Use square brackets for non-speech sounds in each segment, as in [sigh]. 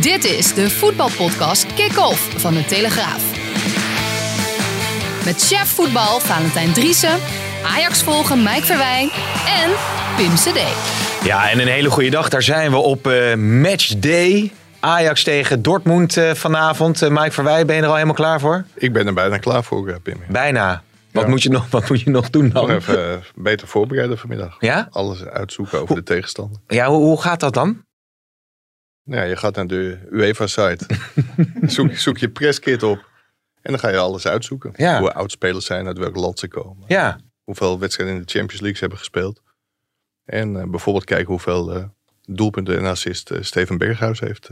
Dit is de voetbalpodcast Kick-Off van de Telegraaf. Met chef voetbal Valentijn Driessen, Ajax volgen Mike Verwijn en Pim CD. Ja, en een hele goede dag. Daar zijn we op uh, matchday. Ajax tegen Dortmund uh, vanavond. Uh, Mike Verwij, ben je er al helemaal klaar voor? Ik ben er bijna klaar voor, Pim. Bijna. Wat, moet je nog, wat moet je nog doen dan? Nog even beter voorbereiden vanmiddag. Ja? Alles uitzoeken over de tegenstander. Ja, hoe, hoe gaat dat dan? Ja, je gaat naar de UEFA-site. [laughs] zoek, zoek je presskit op. En dan ga je alles uitzoeken. Ja. Hoe oudspelers zijn, uit welk land ze komen. Ja. Hoeveel wedstrijden in de Champions League ze hebben gespeeld. En uh, bijvoorbeeld kijken hoeveel uh, doelpunten en assist uh, Steven Berghuis heeft.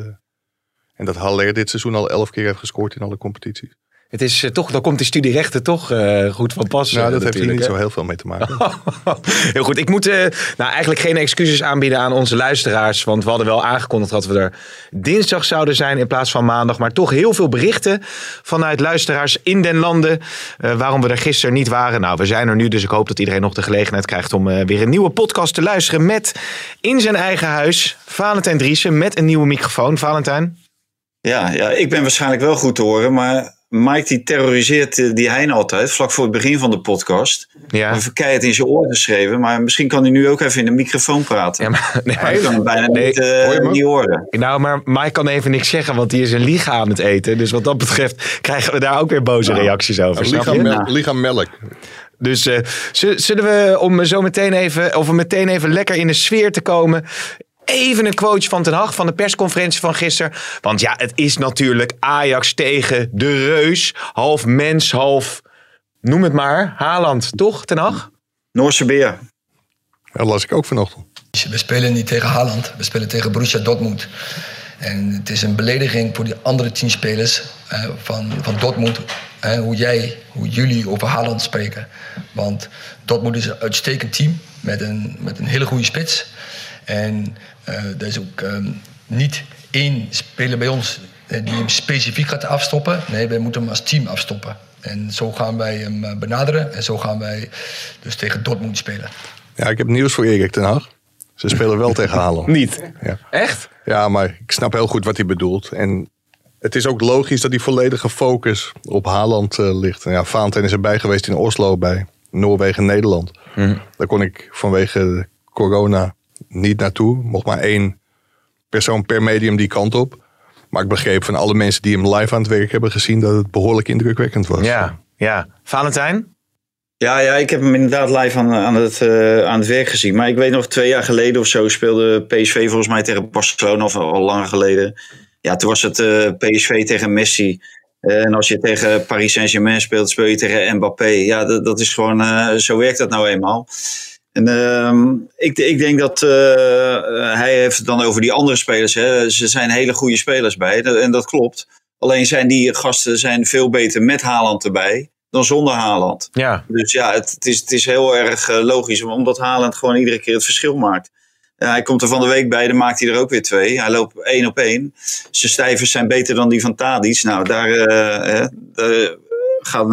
en dat Haller dit seizoen al elf keer heeft gescoord in alle competities. Het is uh, toch, dan komt die studierechten toch uh, goed van pas. Nou, dat heeft hier niet hè? zo heel veel mee te maken. [laughs] heel goed. Ik moet uh, nou, eigenlijk geen excuses aanbieden aan onze luisteraars. Want we hadden wel aangekondigd dat we er dinsdag zouden zijn in plaats van maandag. Maar toch heel veel berichten vanuit luisteraars in den landen. waarom we er gisteren niet waren. Nou, we zijn er nu. Dus ik hoop dat iedereen nog de gelegenheid krijgt om weer een nieuwe podcast te luisteren. Met in zijn eigen huis Valentijn Driessen met een nieuwe microfoon. Valentijn. Ja, ja, ik ben waarschijnlijk wel goed te horen, maar Mike die terroriseert die Hein altijd, vlak voor het begin van de podcast. Ja. Even keihard in zijn oor geschreven, maar misschien kan hij nu ook even in de microfoon praten. Ja, maar, nee, maar ik kan hem bijna nee, niet, uh, hoor niet horen. Nou, maar Mike kan even niks zeggen, want die is een liga aan het eten. Dus wat dat betreft krijgen we daar ook weer boze Nou, reacties over. Lichaam, lichaam melk. Dus uh, zullen we, om zo meteen even, of meteen even lekker in de sfeer te komen, even een quote van Ten Hag van de persconferentie van gisteren. Want ja, het is natuurlijk Ajax tegen de Reus. Half mens, half, noem het maar, Haaland, toch Ten Hag? Noorse beer. Dat las ik ook vanochtend. We spelen niet tegen Haaland, we spelen tegen Borussia Dortmund. En het is een belediging voor die andere tien spelers uh, van, van Dortmund. Uh, hoe jij, hoe jullie over Haaland spreken. Want Dortmund is een uitstekend team met een, met een hele goede spits. En uh, er is ook um, niet één speler bij ons die hem specifiek gaat afstoppen. Nee, wij moeten hem als team afstoppen. En zo gaan wij hem benaderen. En zo gaan wij dus tegen Dortmund spelen. Ja, ik heb nieuws voor Erik ten Hag. Ze spelen wel tegen [laughs] Haaland. Niet? Ja. Echt? Ja, maar ik snap heel goed wat hij bedoelt. En het is ook logisch dat die volledige focus op Haaland uh, ligt. En ja, Valentijn is erbij geweest in Oslo bij Noorwegen-Nederland. Mm. Daar kon ik vanwege corona niet naartoe. Mocht maar één persoon per medium die kant op. Maar ik begreep van alle mensen die hem live aan het werk hebben gezien... dat het behoorlijk indrukwekkend was. Ja, ja. Valentijn? Ja, ja, ik heb hem inderdaad live aan, aan, het, uh, aan het werk gezien. Maar ik weet nog, twee jaar geleden of zo speelde PSV volgens mij tegen Barcelona, of al langer geleden. Ja, toen was het uh, PSV tegen Messi. Uh, en als je tegen Paris Saint-Germain speelt, speel je tegen Mbappé. Ja, dat, dat is gewoon, uh, zo werkt dat nou eenmaal. En uh, ik, ik denk dat uh, hij heeft het dan over die andere spelers. Hè. Ze zijn hele goede spelers bij. En dat klopt. Alleen zijn die gasten zijn veel beter met Haaland erbij dan zonder Haaland. Ja. Dus ja, het, het, is, het is heel erg uh, logisch. Omdat Haaland gewoon iedere keer het verschil maakt. Hij komt er van de week bij, dan maakt hij er ook weer twee. Hij loopt één op één. Zijn stijvers zijn beter dan die van Tadic. Nou, daar, daar gaan,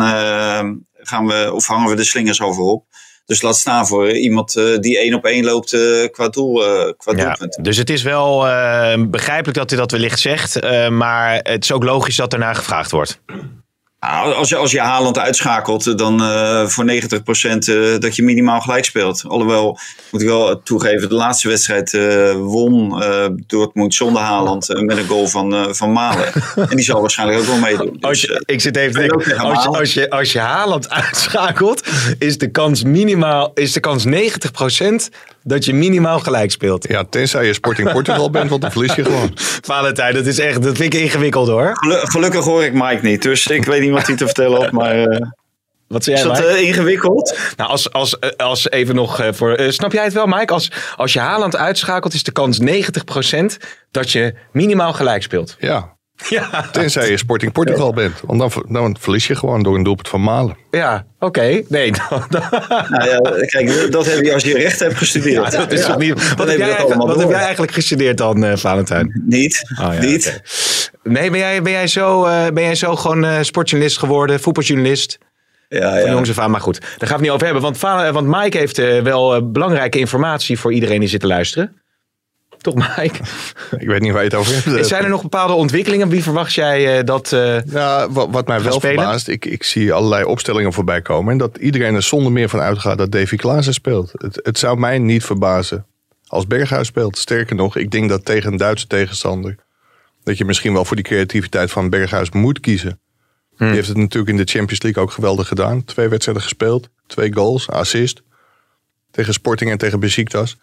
gaan we, of hangen we de slingers over op. Dus laat staan voor iemand uh, die één op één loopt uh, qua, doel, uh, qua ja, doelpunt. Dus het is wel begrijpelijk dat hij dat wellicht zegt. maar het is ook logisch dat ernaar gevraagd wordt. Nou, als, je, als je Haaland uitschakelt, dan uh, voor 90% uh, dat je minimaal gelijk speelt. Alhoewel, moet ik wel toegeven, de laatste wedstrijd uh, won Dortmund zonder Haaland met een goal van, van Malen. [laughs] en die zal waarschijnlijk ook wel meedoen. Dus, als je, ik zit even te denken, als je, als, je, als je Haaland [laughs] uitschakelt, is de kans minimaal, is de kans 90% dat je minimaal gelijk speelt. Ja, tenzij je Sporting Portugal bent, want dan verlies je gewoon. [laughs] Valentijn, dat is echt, dat vind ik ingewikkeld hoor. Gelukkig hoor ik Mike niet, dus ik weet niet wat hij te vertellen had, maar... Uh... Wat zei Is jij, dat eh, ingewikkeld? Nou, als, als, eh, als even nog eh, voor. eh, snap jij het wel, Mike? Als, als je Haaland uitschakelt, is de kans 90% dat je minimaal gelijk speelt. Ja, [laughs] Ja, tenzij je Sporting Portugal bent. Want dan, dan verlies je gewoon door een doelpunt van Malen. ja oké. Nee, [laughs] dan, dan- Nou ja, kijk, dat heb je als je recht hebt gestudeerd. ja, dat is toch niet. Wat, heb jij, wat heb jij eigenlijk gestudeerd dan, eh, Valentijn? Niet, Oh, ja, niet. Nee, ben jij, ben, jij zo, eh, ben jij zo gewoon eh, sportjournalist geworden, voetbaljournalist? Ja, Van ja. af aan, maar goed. Daar gaan we het niet over hebben. Want, want Mike heeft eh, wel belangrijke informatie voor iedereen die zit te luisteren. Toch, Mike? [laughs] Ik weet niet waar je het over hebt. Zijn er nog bepaalde ontwikkelingen? Wie verwacht jij eh, dat... eh, Ja, wat, wat mij wel spelen? verbaast, ik, ik zie allerlei opstellingen voorbij komen. En dat iedereen er zonder meer van uitgaat dat Davy Klaassen speelt. Het, het zou mij niet verbazen als Berghuis speelt. Sterker nog, ik denk dat tegen een Duitse tegenstander... dat je misschien wel voor die creativiteit van Berghuis moet kiezen. Die heeft het natuurlijk in de Champions League ook geweldig gedaan. Twee wedstrijden gespeeld, twee goals, assist. Tegen Sporting en tegen Besiktas.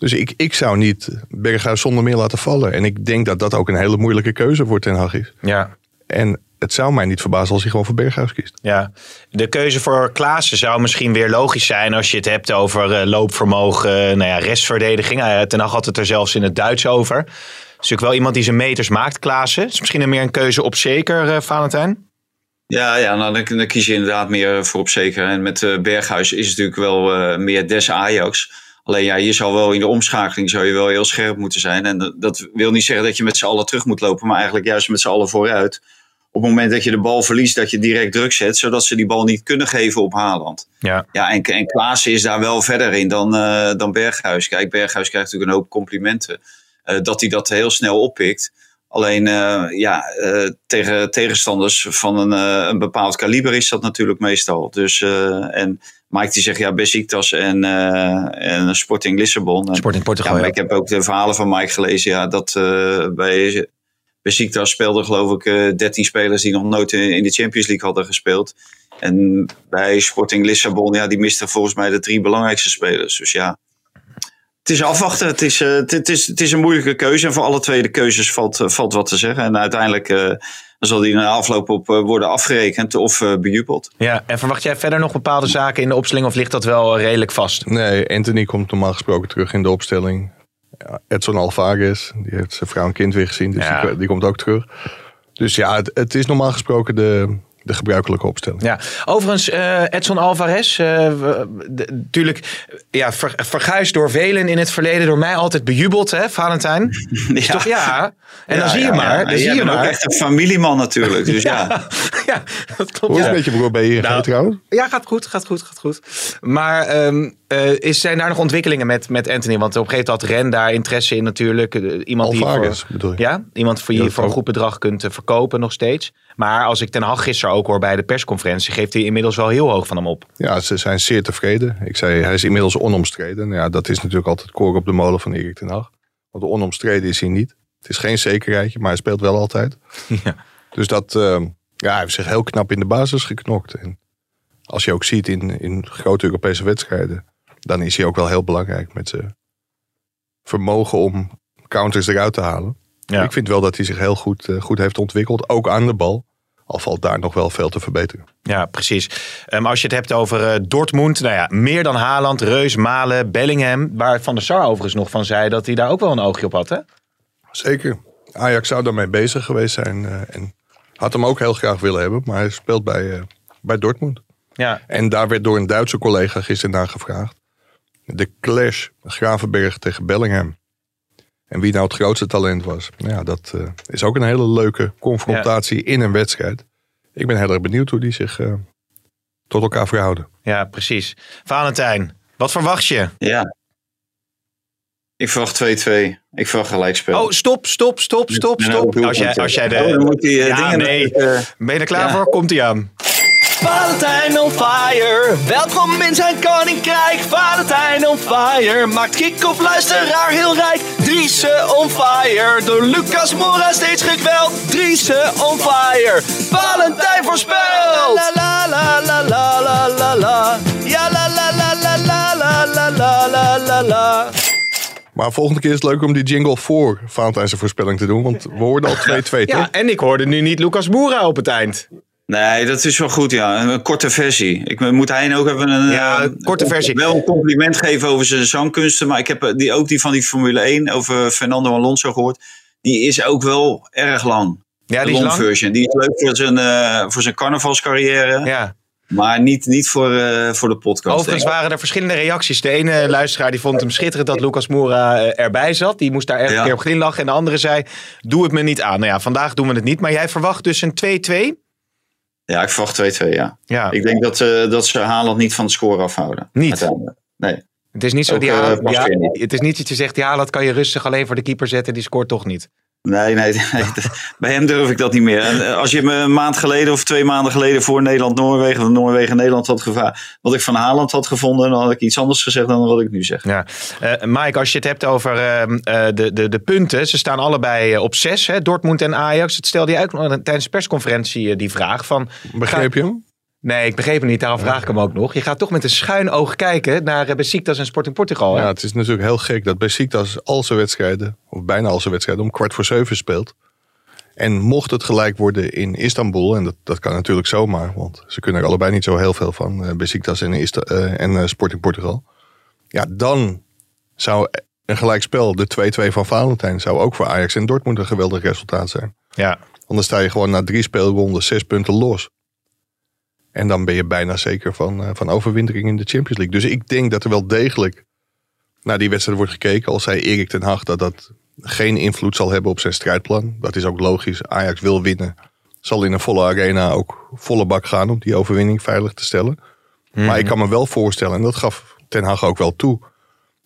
Dus ik, ik zou niet Berghuis zonder meer laten vallen. En ik denk dat dat ook een hele moeilijke keuze voor Ten Hag is. ja, En het zou mij niet verbazen als hij gewoon voor Berghuis kiest. ja. De keuze voor Klaassen zou misschien weer logisch zijn... als je het hebt over eh, loopvermogen, eh, nou ja, restverdediging. Uh, Ten Hag had het er zelfs in het Duits over. is natuurlijk wel iemand die zijn meters maakt, Klaassen. Is misschien een meer een keuze op zeker, eh, Valentijn? Ja, ja nou, dan, dan kies je inderdaad meer voor op zeker. En met eh, Berghuis is het natuurlijk wel eh, meer des Ajax. Alleen ja, je zal wel in de omschakeling zou je wel heel scherp moeten zijn. En dat, wil niet zeggen dat je met z'n allen terug moet lopen, maar eigenlijk juist met z'n allen vooruit. Op het moment dat je de bal verliest, dat je direct druk zet, zodat ze die bal niet kunnen geven op Haaland. Ja. Ja, en, en Klaassen is daar wel verder in dan, eh, dan Berghuis. Kijk, Berghuis krijgt natuurlijk een hoop complimenten. eh, dat hij dat heel snel oppikt. Alleen uh, ja, tegen tegenstanders van een, een, bepaald kaliber is dat natuurlijk meestal. Dus, en Mike die zegt ja, Besiktas en, en Sporting Lissabon. Sporting Portugal. Ja, Ja, Ik heb ook de verhalen van Mike gelezen. Ja, dat bij Besiktas speelden geloof ik 13 spelers die nog nooit in de Champions League hadden gespeeld. En bij Sporting Lissabon, ja, die misten volgens mij de drie belangrijkste spelers. Dus ja, het is afwachten. Het is, het, is, het is een moeilijke keuze. En voor alle twee de keuzes valt, valt wat te zeggen. En uiteindelijk uh, zal die na afloop op worden afgerekend of bejubeld. Ja, en verwacht jij verder nog bepaalde zaken in de opstelling of ligt dat wel redelijk vast? Nee, Anthony komt normaal gesproken terug in de opstelling. Ja, Edson Alvarez, die heeft zijn vrouw en kind weer gezien, dus ja. die, die, komt ook terug. Dus ja, het, het is normaal gesproken de, de gebruikelijke opstelling. Ja, overigens, uh, Edson Alvarez, natuurlijk uh, ja, ver, verguisd door velen in het verleden, door mij altijd bejubeld, hè, Valentijn? [laughs] Ja. Toch, ja. En ja, dan zie je ja, maar. Dan zie je maar. ook echt een familieman natuurlijk, dus [laughs] ja. [laughs] ja, dat klopt. Hoe is het met je broer bij je nou, trouwens? Ja, gaat goed, gaat goed, gaat goed. Maar um, uh, is, zijn daar nog ontwikkelingen met, met Anthony? Want op een gegeven moment had Ren daar interesse in natuurlijk. iemand Alvarez, die voor, bedoel je? Ja, iemand voor je voor een goed bedrag kunt verkopen nog steeds. Maar als ik Ten Hag gisteren ook hoor bij de persconferentie, geeft hij inmiddels wel heel hoog van hem op. Ja, ze zijn zeer tevreden. Ik zei, hij is inmiddels onomstreden. Ja, dat is natuurlijk altijd koor op de molen van Erik Ten Hag. Want onomstreden is hij niet. Het is geen zekerheidje, maar hij speelt wel altijd. [laughs] Ja. Dus dat, uh, ja, hij heeft zich heel knap in de basis geknokt. En als je ook ziet in, in grote Europese wedstrijden, dan is hij ook wel heel belangrijk met zijn vermogen om counters eruit te halen. Ja. Ik vind wel dat hij zich heel goed, uh, goed heeft ontwikkeld, ook aan de bal. Al valt daar nog wel veel te verbeteren. Ja, precies. Um, als je het hebt over uh, Dortmund, nou ja, meer dan Haaland, Reus, Malen, Bellingham. Waar Van der Sar overigens nog van zei dat hij daar ook wel een oogje op had, hè? Zeker. Ajax zou daarmee bezig geweest zijn. Uh, en had hem ook heel graag willen hebben, maar hij speelt bij, uh, bij Dortmund. Ja. En daar werd door een Duitse collega gisteren naar gevraagd. De clash Gravenberg tegen Bellingham. En wie nou het grootste talent was. Ja, dat uh, is ook een hele leuke confrontatie ja. in een wedstrijd. Ik ben heel erg benieuwd hoe die zich uh, tot elkaar verhouden. Ja, precies. Valentijn, wat verwacht je? Ja. Ik verwacht 2-2. Ik verwacht gelijkspel. Oh, stop, stop, stop, stop, stop. Als jij, als jij de... Oh, dan moet die, uh, ja, dingen nee. uh, ben je er klaar ja. voor? Komt hij aan. Valentijn on fire, welkom in zijn koninkrijk. Valentijn on fire, maakt kick-off luisteraar heel rijk. Driese on fire, door Lucas Mora steeds gekweld. Driese on fire, Valentijn voorspelt. La la la la la la la la, ja la la la la la la la la la la la. Maar volgende keer is het leuk om die jingle voor Valentijn zijn voorspelling te doen. Want we hoorden al 2-2, Ja, toch? en ik hoorde nu niet Lucas Moura op het eind. Nee, dat is wel goed, ja. Een korte versie. Ik moet hij ook even een, Ja, eh, een korte versie. Wel een compliment geven over zijn zangkunsten. Maar ik heb eh, die, ook die van die Formule 1 over Fernando Alonso gehoord. Die is ook wel erg lang. Ja, de die is long lang. version. Die is leuk voor zijn, eh, voor zijn carnavalscarrière. Ja. Maar niet, niet voor, voor de podcast. Overigens waren er verschillende reacties. De ene luisteraar die vond hem schitterend dat Lucas Moura erbij zat. Die moest daar elke Ja. keer op glimlachen. En de andere zei, doe het me niet aan. Nou ja, vandaag doen we het niet. Maar jij verwacht dus een 2-2? Ja, ik verwacht 2-2, ja. Ja, Ik denk dat, eh, dat ze Haaland niet van de score afhouden. Niet? Nee. het is niet zo Ook, die eh, Haaland- ja. Het is niet dat je zegt, ja, dat kan je rustig alleen voor de keeper zetten. Die scoort toch niet. Nee, nee, [laughs] nee. bij hem durf ik dat niet meer. En eh, als je me een maand geleden of twee maanden geleden voor Nederland-Noorwegen, of Noorwegen-Nederland had gevraagd, wat ik van Haaland had gevonden, dan had ik iets anders gezegd dan wat ik nu zeg. Ja. Eh, Mike, als je het hebt over ehm, eh, de, de, de punten. Ze staan allebei op zes, hè, Dortmund en Ajax. Het stelde je ook nog tijdens de persconferentie die vraag van... Begreep je hem? Nee, ik begreep het niet. Daarom vraag ik hem ook nog. Je gaat toch met een schuin oog kijken naar uh, Besiktas en Sporting Portugal. Hè? Ja, het is natuurlijk heel gek dat Besiktas al zijn wedstrijden, of bijna al zijn wedstrijden, om kwart voor zeven speelt. En mocht het gelijk worden in Istanbul, en dat, dat kan natuurlijk zomaar, want ze kunnen er allebei niet zo heel veel van, eh, Besiktas en, Ista- eh, en eh, Sporting Portugal. Ja, dan zou een gelijkspel, de 2-2 van Valentijn, zou ook voor Ajax en Dortmund een geweldig resultaat zijn. Ja. Want dan sta je gewoon na drie speelronden zes punten los. En dan ben je bijna zeker van, eh, van overwintering in de Champions League. Dus ik denk dat er wel degelijk naar die wedstrijd wordt gekeken. Al zei Erik ten Hag dat dat geen invloed zal hebben op zijn strijdplan. Dat is ook logisch. Ajax wil winnen. Zal in een volle arena ook volle bak gaan om die overwinning veilig te stellen. Maar ik kan me wel voorstellen, en dat gaf ten Hag ook wel toe.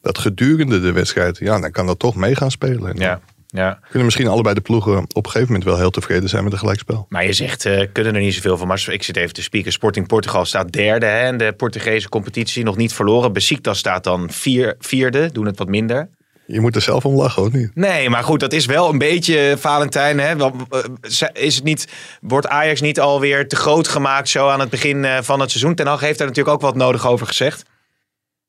Dat gedurende de wedstrijd, ja, dan kan dat toch mee gaan spelen. En Ja. Ja. Kunnen misschien allebei de ploegen op een gegeven moment wel heel tevreden zijn met een gelijkspel. Maar je zegt, eh kunnen er niet zoveel van. Maar ik zit even te spieken. Sporting Portugal staat derde hè, in de Portugese competitie. Nog niet verloren. Besiktas staat dan vier, vierde. Doen het wat minder. Je moet er zelf om lachen, of niet? Nee, maar goed, dat is wel een beetje Valentijn. Hè? Eh, Is het niet, wordt Ajax niet alweer te groot gemaakt zo aan het begin eh, van het seizoen? Ten Hag heeft daar natuurlijk ook wat nodig over gezegd.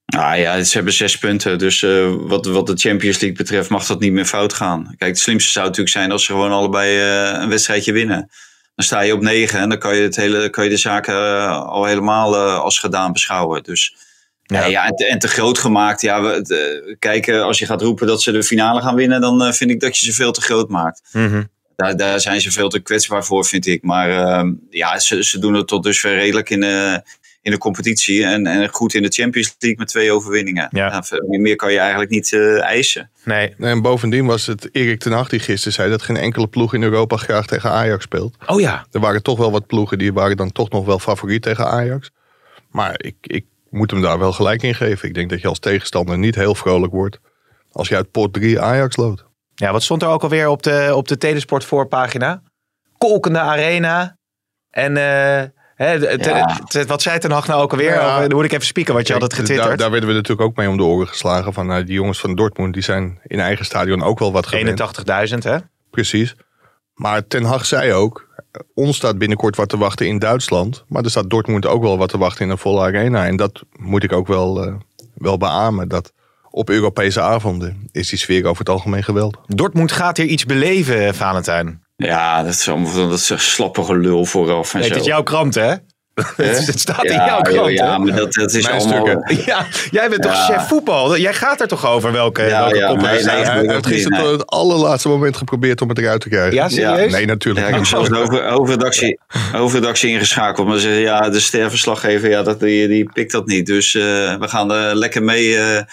Nou ja, ze hebben zes punten. Dus eh, wat, wat de Champions League betreft mag dat niet meer fout gaan. Kijk, het slimste zou natuurlijk zijn als ze gewoon allebei eh, een wedstrijdje winnen. Dan sta je op negen en dan kan je, het hele, kan je de zaken eh, al helemaal als gedaan beschouwen. Dus Ja. ja. ja en, te, en te groot gemaakt. Ja, we, het, kijk, eh, als je gaat roepen dat ze de finale gaan winnen, dan vind ik dat je ze veel te groot maakt. Daar, daar zijn ze veel te kwetsbaar voor, vind ik. Maar ehm, ja, ze, ze doen het tot dusver redelijk in in de competitie. En, en goed in de Champions League met twee overwinningen. Ja. Meer kan je eigenlijk niet eh, eisen. Nee. Nee, En bovendien was het Erik ten Hag die gisteren zei dat geen enkele ploeg in Europa graag tegen Ajax speelt. Oh ja. Er waren toch wel wat ploegen die waren dan toch nog wel favoriet tegen Ajax. Maar ik, ik moet hem daar wel gelijk in geven. Ik denk dat je als tegenstander niet heel vrolijk wordt als je uit pot 3 Ajax loopt. Ja, wat stond er ook alweer op de, op de Telesport voorpagina? Kolkende arena. En eh, Ja. te- wat zei Ten Hag nou ook alweer? Ja. Dan moet ik even spieken wat je had het getwitterd. Daar, daar werden we natuurlijk ook mee om de oren geslagen. Van nou, die jongens van Dortmund die zijn in eigen stadion ook wel wat gewend. 81.000 hè? Precies. Maar Ten Hag zei ook, ons staat binnenkort wat te wachten in Duitsland. Maar er staat Dortmund ook wel wat te wachten in een volle arena. En dat moet ik ook wel, eh, wel beamen. Dat op Europese avonden is die sfeer over het algemeen geweldig. Dortmund gaat hier iets beleven, Valentijn. Ja, dat is, allemaal, dat is een slappige lul vooraf en Nee, zo. het is jouw krant, hè? [laughs] het staat in ja, jouw krant, joh, ja, hè? maar dat, dat is Mijn allemaal... stukken. [laughs] Ja, jij bent toch chef voetbal? Jij gaat er toch over welke, Ja, welke ja, nee, nee, Hij heeft gisteren tot het allerlaatste moment geprobeerd om het eruit te krijgen. Ja, serieus? Nee, natuurlijk Ja, ik heb zelfs over, hoofdredactie ingeschakeld. Maar ze zeggen, ja, de sterverslaggever, ja, dat, die, die pikt dat niet. Dus eh, we gaan er lekker mee eh,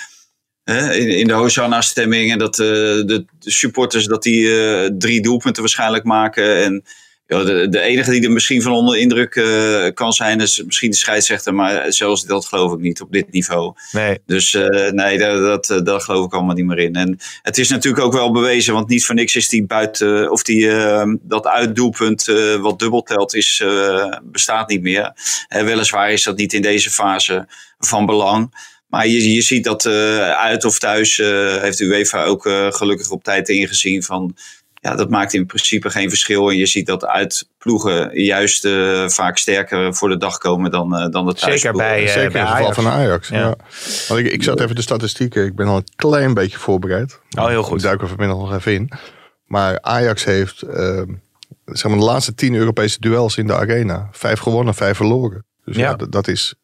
hè, in, in de Hosanna-stemming. En dat eh, de, de supporters dat die eh, drie doelpunten waarschijnlijk maken. En ja, de, de enige die er misschien van onder indruk eh, kan zijn, is misschien de scheidsrechter. Maar zelfs dat geloof ik niet op dit niveau. Nee. Dus nee, dat, dat, daar geloof ik allemaal niet meer in. En het is natuurlijk ook wel bewezen, want niet voor niks is die buiten, of die, dat uitdoelpunt wat dubbel telt, is, bestaat niet meer. Eh, weliswaar is dat niet in deze fase van belang. Maar je, je ziet dat eh, uit of thuis eh, heeft de UEFA ook eh, gelukkig op tijd ingezien van... Ja, dat maakt in principe geen verschil. En je ziet dat uitploegen juist eh, vaak sterker voor de dag komen dan, eh, dan de thuisploegen. Zeker bij, eh, Zeker bij in het geval Ajax. van Ajax. Ja. Ja. Want ik, ik zat even de statistieken. Ik ben al een klein beetje voorbereid. Oh, heel goed. Ik duik er vanmiddag nog even in. Maar Ajax heeft ehm, zeg maar, de laatste tien Europese duels in de arena. Vijf gewonnen, vijf verloren. Dus ja, dat is